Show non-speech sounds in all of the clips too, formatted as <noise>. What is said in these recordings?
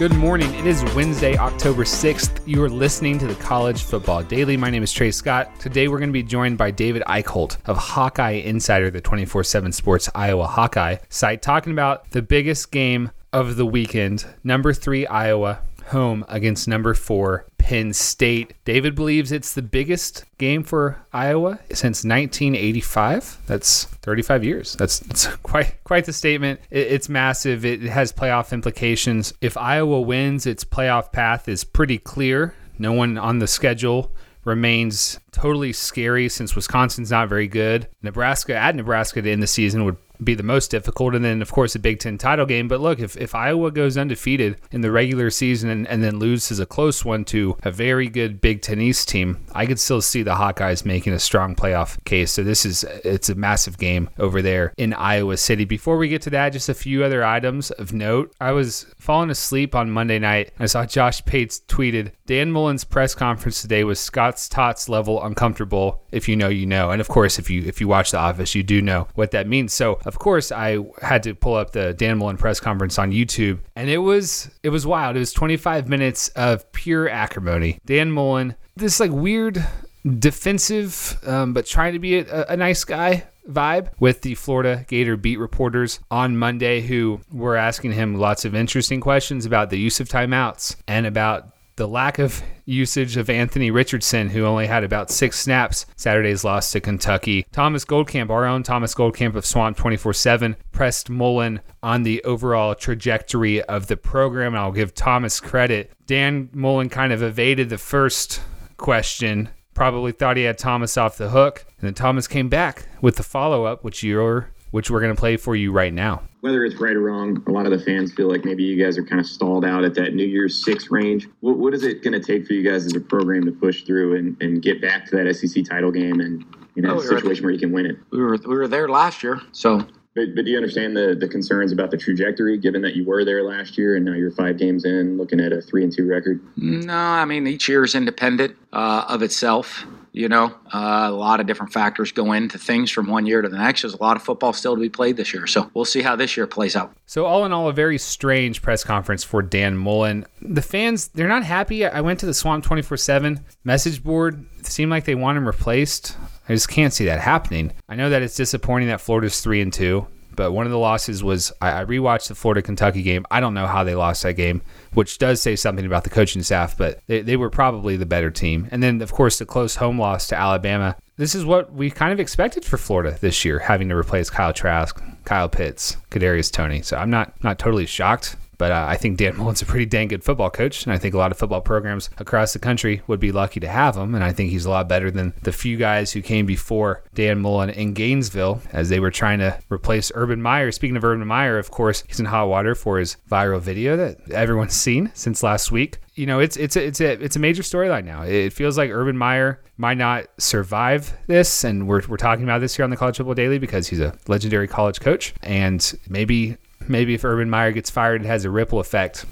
Good morning. It is Wednesday, October 6th. You are listening to the College Football Daily. My name is Trey Scott. Today we're going to be joined by David Eickholt of Hawkeye Insider, the 24 7 Sports Iowa Hawkeye site, talking about the biggest game of the weekend. Number three, Iowa, home against number four, Penn State. David believes it's the biggest game for Iowa since 1985. That's 35 years. That's, that's <laughs> quite quite the statement. It, it's massive. It has playoff implications. If Iowa wins, its playoff path is pretty clear. No one on the schedule remains totally scary since Wisconsin's not very good. Nebraska at Nebraska to end the season would be the most difficult. And then, of course, a Big Ten title game. But look, if, if Iowa goes undefeated in the regular season and, and then loses a close one to a very good Big Ten East team, I could still see the Hawkeyes making a strong playoff case. So this is it's a massive game over there in Iowa City. Before we get to that, just a few other items of note. I was falling asleep on Monday night. I saw Josh Pates tweeted Dan Mullen's press conference today was Scott's Tots level uncomfortable. If you know, you know. And of course, if you if you watch The Office, you do know what that means. So of course, I had to pull up the Dan Mullen press conference on YouTube, and it was it was wild. It was 25 minutes of pure acrimony. Dan Mullen, this like weird defensive, um, but trying to be a, a nice guy vibe with the Florida Gator beat reporters on Monday who were asking him lots of interesting questions about the use of timeouts and about the lack of usage of Anthony Richardson, who only had about six snaps Saturday's loss to Kentucky. Thomas Goldkamp, our own Thomas Goldkamp of Swamp 24 7, pressed Mullen on the overall trajectory of the program. And I'll give Thomas credit. Dan Mullen kind of evaded the first question probably thought he had Thomas off the hook. And then Thomas came back with the follow up, which you're which we're going to play for you right now. Whether it's right or wrong, a lot of the fans feel like maybe you guys are kind of stalled out at that New Year's Six range. What, what is it going to take for you guys as a program to push through and, and get back to that SEC title game and you know, oh, situation where you can win it? We were we were there last year, so but, but do you understand the, the concerns about the trajectory, given that you were there last year and now you're five games in, looking at a three and two record? No, I mean each year is independent uh, of itself. You know, uh, a lot of different factors go into things from one year to the next. There's a lot of football still to be played this year, so we'll see how this year plays out. So all in all, a very strange press conference for Dan Mullen. The fans, they're not happy. I went to the Swamp 24/7 message board. It seemed like they want him replaced. I just can't see that happening. I know that it's disappointing that Florida's three and two but one of the losses was I, I rewatched the Florida Kentucky game. I don't know how they lost that game, which does say something about the coaching staff, but they, they were probably the better team. And then, of course, the close home loss to Alabama. This is what we kind of expected for Florida this year, having to replace Kyle Trask, Kyle Pitts, Kadarius Toney. So I'm not not totally shocked but uh, I think Dan Mullen's a pretty dang good football coach, and I think a lot of football programs across the country would be lucky to have him. And I think he's a lot better than the few guys who came before Dan Mullen in Gainesville as they were trying to replace Urban Meyer. Speaking of Urban Meyer, of course, he's in hot water for his viral video that everyone's <laughs> seen since last week you know, it's it's a, it's a it's a major storyline now. It feels like Urban Meyer might not survive this, and we're we're talking about this here on the College Football Daily because he's a legendary college coach, and maybe maybe if Urban Meyer gets fired, it has a ripple effect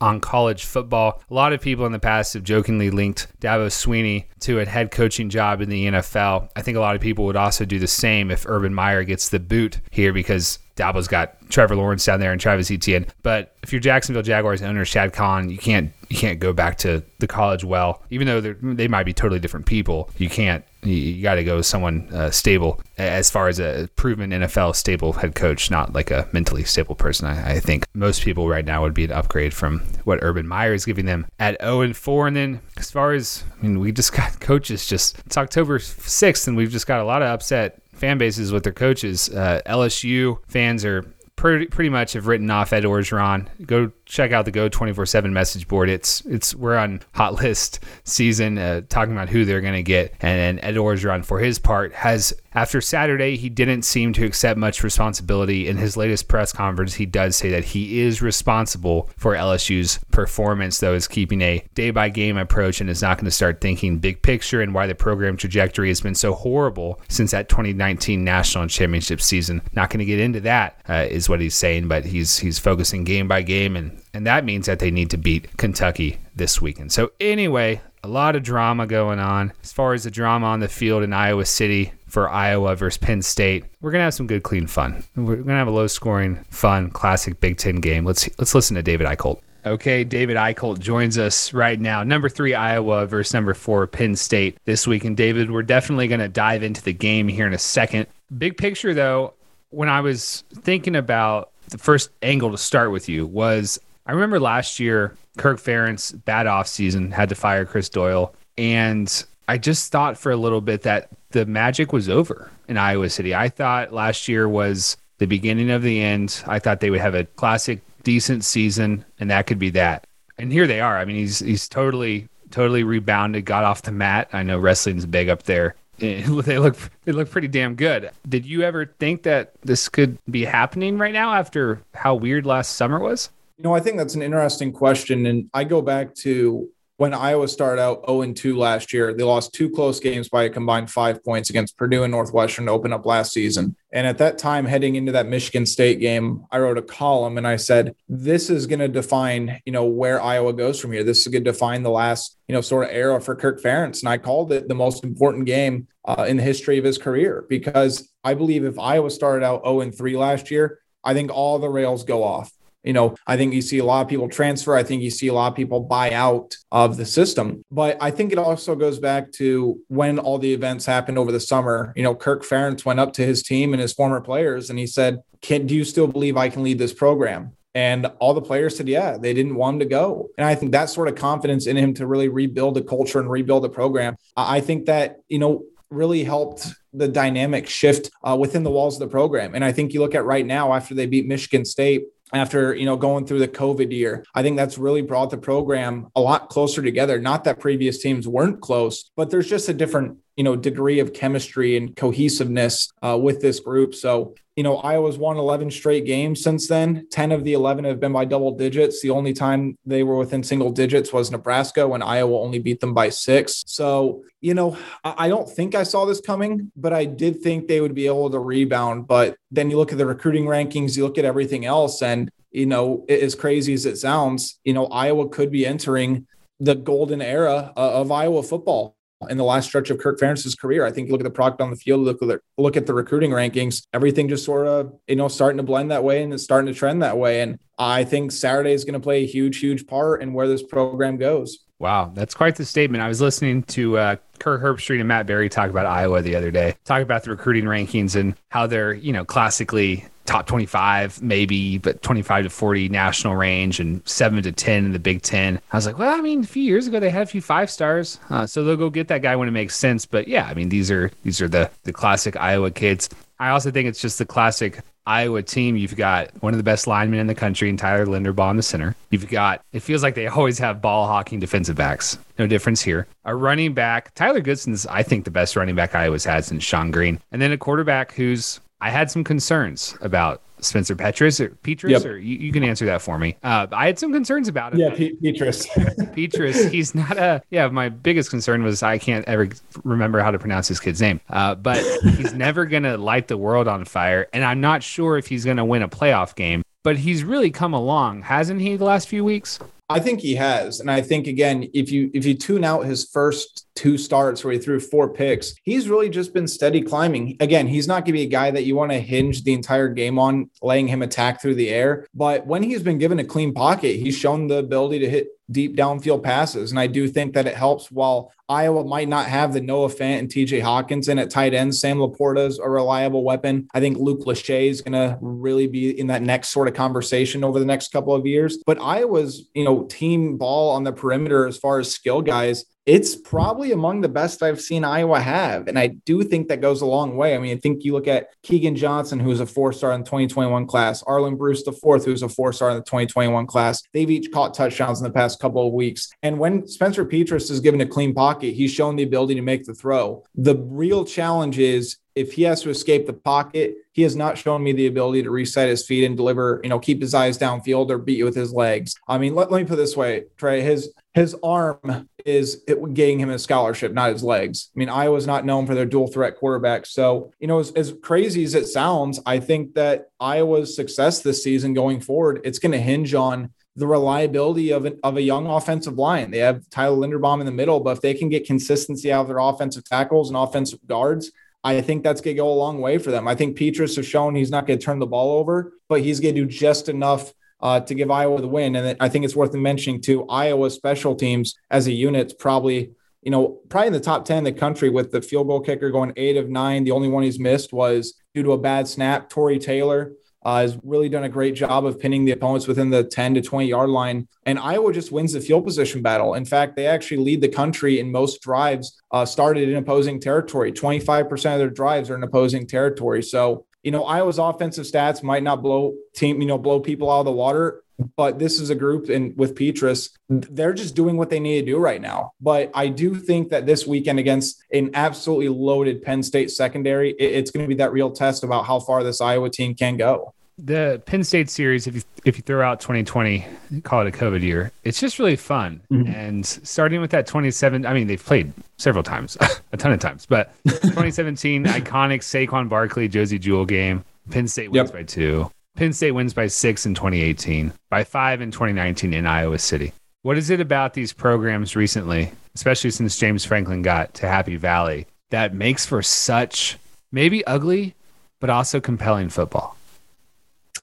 on college football. A lot of people in the past have jokingly linked Dabo Swinney to a head coaching job in the NFL. I think a lot of people would also do the same if Urban Meyer gets the boot here because Dabo's got Trevor Lawrence down there and Travis Etienne. But if you're Jacksonville Jaguars owner Shad Khan, you can't you can't go back to the college well, even though they might be totally different people. You can't. You, you got to go with someone uh, stable as far as a proven NFL stable head coach, not like a mentally stable person. I, I, think most people right now would be an upgrade from what Urban Meyer is giving them at 0 and 4. And then as far as I mean, we just got <laughs> coaches. Just it's October 6th, and we've just got a lot of upset fan bases with their coaches. Uh, LSU fans are pretty pretty much have written off Ed Orgeron. Go check out the Geaux 24 7 message board. It's it's we're on hot list season, uh, talking about who they're going to get. And, Ed Orgeron, for his part, has after Saturday, he didn't seem to accept much responsibility. In his latest press conference, he does say that he is responsible for LSU's performance, though, is keeping a day by game approach and is not going to start thinking big picture and why the program trajectory has been so horrible since that 2019 national championship season. Not going to get into that, uh, is what he's saying, but he's he's focusing game by game, and and that means that they need to beat Kentucky this weekend. So anyway, a lot of drama going on. As far as the drama on the field in Iowa City for Iowa versus Penn State, we're gonna have some good, clean fun. We're gonna have a low-scoring, fun, classic Big Ten game. Let's let's listen to David Eickholt. Okay, David Eickholt joins us right now. Number three, Iowa versus number four, Penn State this week. And David, we're definitely going to dive into the game here in a second. Big picture, though, when I was thinking about the first angle to start with you was I remember last year Kirk Ferentz bad off season had to fire Chris Doyle, and I just thought for a little bit that the magic was over in Iowa City. I thought last year was the beginning of the end. I thought they would have a classic, decent season, and that could be that. And here they are. I mean, he's he's totally totally rebounded, got off the mat. I know wrestling's big up there. <laughs> they look they look pretty damn good. Did you ever think that this could be happening right now after how weird last summer was? You know, I think that's an interesting question. And I go back to when Iowa started out 0 2 last year. They lost two close games by a combined five points against Purdue and Northwestern to open up last season. And at that time, heading into that Michigan State game, I wrote a column and I said, this is going to define, you know, where Iowa goes from here. This is going to define the last, you know, sort of era for Kirk Ferentz. And I called it the most important game uh, in the history of his career because I believe if Iowa started out 0 3 last year, I think all the rails go off. You know, I think you see a lot of people transfer. I think you see a lot of people buy out of the system. But I think it also goes back to when all the events happened over the summer. You know, Kirk Ferentz went up to his team and his former players and he said, Can do you still believe I can lead this program? And all the players said, yeah, they didn't want him to go. And I think that sort of confidence in him to really rebuild the culture and rebuild the program, I think that, you know, really helped the dynamic shift uh, within the walls of the program. And I think you look at right now after they beat Michigan State, after you know going through the covid year. I think that's really brought the program a lot closer together. Not that previous teams weren't close but there's just a different you know degree of chemistry and cohesiveness uh, with this group. So you know iowa's won 11 straight games since then. 10 of the 11 have been by double digits. The only time they were within single digits was nebraska when iowa only beat them by six. So you know i don't think i saw this coming but i did think they would be able to rebound. But then you look at the recruiting rankings you look at everything else and you know as crazy as it sounds you know iowa could be entering the golden era of iowa football in the last stretch of Kirk Ferentz's career. I think you look at the product on the field, look at the, look at the recruiting rankings, everything just sort of, you know, starting to blend that way and it's starting to trend that way. And I think Saturday is going to play a huge, huge part in where this program goes. Wow, that's quite the statement. I was listening to uh, Kirk Herbstreit and Matt Barrie talk about Iowa the other day, talk about the recruiting rankings and how they're, you know, classically top 25 maybe but 25 to 40 national range and 7 to 10 in the big 10 i was like well i mean a few years ago they had a few five stars uh, so they'll go get that guy when it makes sense but yeah i mean these are these are the the classic iowa kids i also think it's just the classic Iowa team, you've got one of the best linemen in the country and Tyler Linderbaum, in the center. You've got, it feels like they <laughs> always have ball hawking defensive backs. No difference here. A running back, Tyler Goodson's, I think, the best running back Iowa's had since Shonn Greene. And then a quarterback who's I had some concerns about Spencer Petras or Petras, yep. or you, you, can answer that for me. Uh, I had some concerns about it. Yeah, P- Petras. <laughs> Petras. He's not a. Yeah, my biggest concern was I can't ever remember how to pronounce his kid's name. Uh, but he's <laughs> never gonna light the world on fire, and I'm not sure if he's gonna win a playoff game. But he's really come along, hasn't he? The last few weeks. I think he has, and I think again, if you if you tune out his first two starts where he threw four picks, he's really just been steady climbing. Again, he's not going to be a guy that you want to hinge the entire game on, laying him attack through the air. But when he's been given a clean pocket, he's shown the ability to hit deep downfield passes. And I do think that it helps while Iowa might not have the Noah Fant and TJ Hockenson at tight end. Sam LaPorta is a reliable weapon. I think Luke Lachey is going to really be in that next sort of conversation over the next couple of years. But Iowa's, you know, team ball on the perimeter as far as skill guys it's probably among the best I've seen Iowa have. And I do think that goes a long way. I mean, I think you look at Keagan Johnson, who's a four star in the 2021 class, Arland Bruce, the fourth, who's a four star in the 2021 class. They've each caught touchdowns in the past couple of weeks. And when Spencer Petras is given a clean pocket, he's shown the ability to make the throw. The real challenge is if he has to escape the pocket, he has not shown me the ability to reset his feet and deliver, you know, keep his eyes downfield or beat you with his legs. I mean, let, let me put this way, Trey, his his arm is it getting him a scholarship, not his legs. I mean, Iowa's not known for their dual threat quarterback. So, you know, as, as crazy as it sounds, I think that Iowa's success this season going forward, it's going to hinge on the reliability of, an, of a young offensive line. They have Tyler Linderbaum in the middle, but if they can get consistency out of their offensive tackles and offensive guards, I think that's going to go a long way for them. I think Petras has shown he's not going to turn the ball over, but he's going to do just enough uh, to give Iowa the win. And I think it's worth mentioning too, Iowa special teams as a unit probably, you know, probably in the top 10 in the country with the field goal kicker going eight of nine. The only one he's missed was due to a bad snap. Tory Taylor uh, has really done a great job of pinning the opponents within the 10 to 20 yard line. And Iowa just wins the field position battle. In fact, they actually lead the country in most drives uh, started in opposing territory. 25% of their drives are in opposing territory. So, you know, Iowa's offensive stats might not blow team, you know, blow people out of the water, but this is a group and with Petras, they're just doing what they need to do right now. But I do think that this weekend against an absolutely loaded Penn State secondary, it's going to be that real test about how far this Iowa team can go the Penn State series, if you if you throw out 2020, call it a COVID year, it's just really fun. Mm-hmm. And starting with that 27, I mean, they've played several times, <laughs> a ton of times, but <laughs> 2017 iconic Saquon Barkley Josey Jewell game. Penn State wins yep. by two. Penn State wins by six in 2018, by five in 2019 in Iowa City. What is it about these programs recently, especially since James Franklin got to Happy Valley, that makes for such maybe ugly, but also compelling football?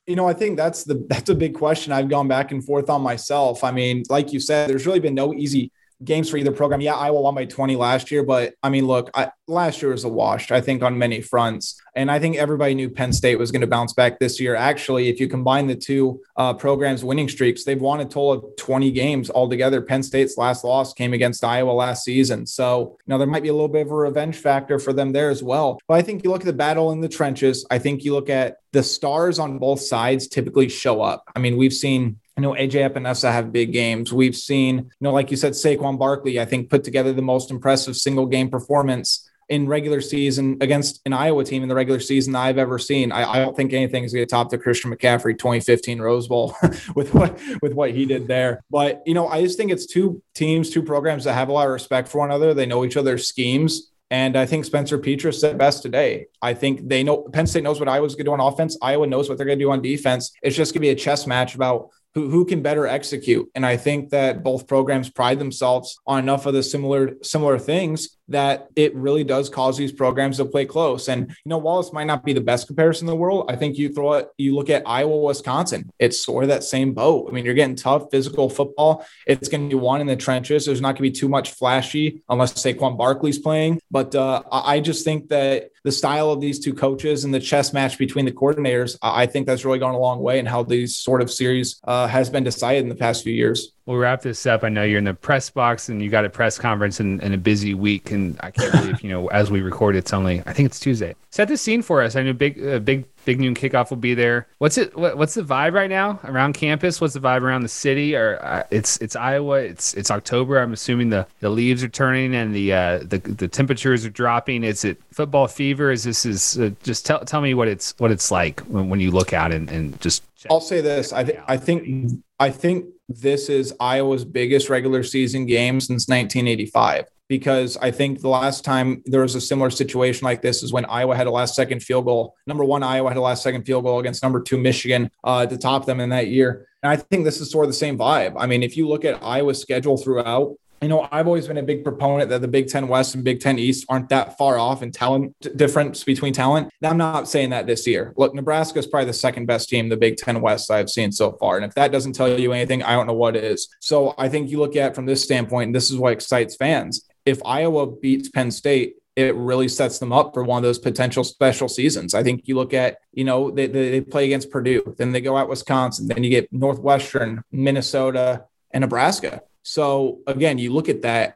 You know, I think that's the <laughs> that's a big question I've gone back and forth on myself. I mean, like you said, there's really been no easy games for either program. Yeah, Iowa won by 20 last year, but I mean, look, I, last year was a wash, I think, on many fronts. And I think everybody knew Penn State was going to bounce back this year. Actually, if you combine the two uh, programs' winning streaks, they've won a total of 20 games altogether. Penn State's last loss came against Iowa last season. So, you know, there might be a little bit of a revenge factor for them there as well. But I think you look at the battle in the trenches, I think you look at the stars on both sides typically show up. I mean, we've seen I know AJ Epenesa have big games. We've seen, you know, like you said, Saquon Barkley, I think, put together the most impressive single game performance in regular season against an Iowa team in the regular season I've ever seen. I, I don't think anything is going to top the Christian McCaffrey 2015 Rose Bowl <laughs> with what with what he did there. But you know, I just think it's two teams, two programs that have a lot of respect for one another. They know each other's schemes. And I think Spencer Petras said best today. I think they know Penn State knows what Iowa's going to do on offense. Iowa knows what they're going to do on defense. It's just going to be a chess match about who, who can better execute. And I think that both programs pride themselves on enough of the similar similar things that it really does cause these programs to play close. And you know, Wallace might not be the best comparison in the world. I think you throw it, you look at Iowa, Wisconsin, it's sort of that same boat. I mean, you're getting tough physical football. It's going to be one in the trenches. There's not going to be too much flashy unless Saquon Barkley's playing. But uh, I just think that the style of these two coaches and the chess match between the coordinators, I think that's really gone a long way in how these sort of series uh, has been decided in the past few years we'll wrap this up. I know you're in the press box and you got a press conference and, and a busy week, and I can't believe you know as we record, it's only I think it's Tuesday. Set the scene for us. I know big uh, big big noon kickoff will be there. What's it? What, what's the vibe right now around campus? What's the vibe around the city? Or uh, it's it's Iowa. It's it's October. I'm assuming the, the leaves are turning and the uh, the the temperatures are dropping. Is it football fever? Is this is uh, just tell tell me what it's what it's like when, when you look out and, and just. I'll say this. I think I think I think this is Iowa's biggest regular season game since 1985 because I think the last time there was a similar situation like this is when Iowa had a last second field goal. Number one, Iowa had a last second field goal against number two, Michigan, uh, to top them in that year. And I think this is sort of the same vibe. I mean, if you look at Iowa's schedule throughout, you know, I've always been a big proponent that the Big Ten West and Big Ten East aren't that far off in talent difference between talent. I'm not saying that this year. Look, Nebraska is probably the second best team the Big Ten West I've seen so far. And if that doesn't tell you anything, I don't know what is. So I think you look at from this standpoint, and this is what excites fans. If Iowa beats Penn State, it really sets them up for one of those potential special seasons. I think you look at, you know, they, they play against Purdue, then they go out Wisconsin, then you get Northwestern, Minnesota, and Nebraska so again, you look at that.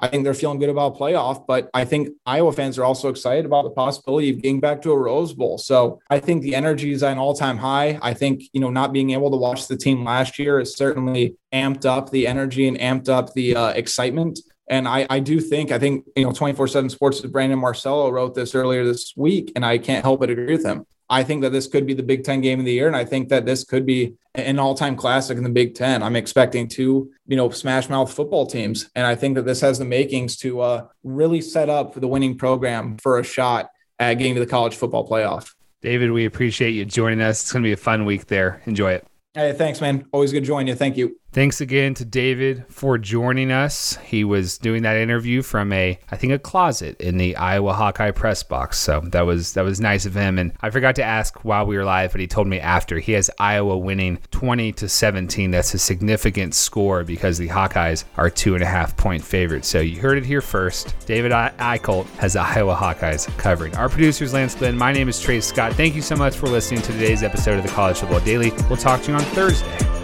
I think they're feeling good about playoff, but I think Iowa fans are also excited about the possibility of getting back to a Rose Bowl. So I think the energy is at an all time high. I think, you know, not being able to watch the team last year has certainly amped up the energy and amped up the uh, excitement. And I, I do think, I think, you know, 24 7 Sports' Brandon Marcello wrote this earlier this week, and I can't help but agree with him. I think that this could be the Big Ten game of the year, and I think that this could be an all-time classic in the Big Ten. I'm expecting two, you know, smash mouth football teams, and I think that this has the makings to uh, really set up for the winning program for a shot at getting to the college football playoff. David, we appreciate you joining us. It's going to be a fun week there. Enjoy it. Hey, thanks, man. Always good to join you. Thank you. Thanks again to David for joining us. He was doing that interview from a, I think, a closet in the Iowa Hawkeye press box. So that was that was nice of him. And I forgot to ask while we were live, but he told me after he has Iowa winning 20 to 17. That's a significant score because the Hawkeyes are two and a half point favorites. So you heard it here first. David Eickholt has the Iowa Hawkeyes covering. Our producer is Lance Glenn. My name is Trey Scott. Thank you so much for listening to today's episode of the College Football Daily. We'll talk to you on Thursday.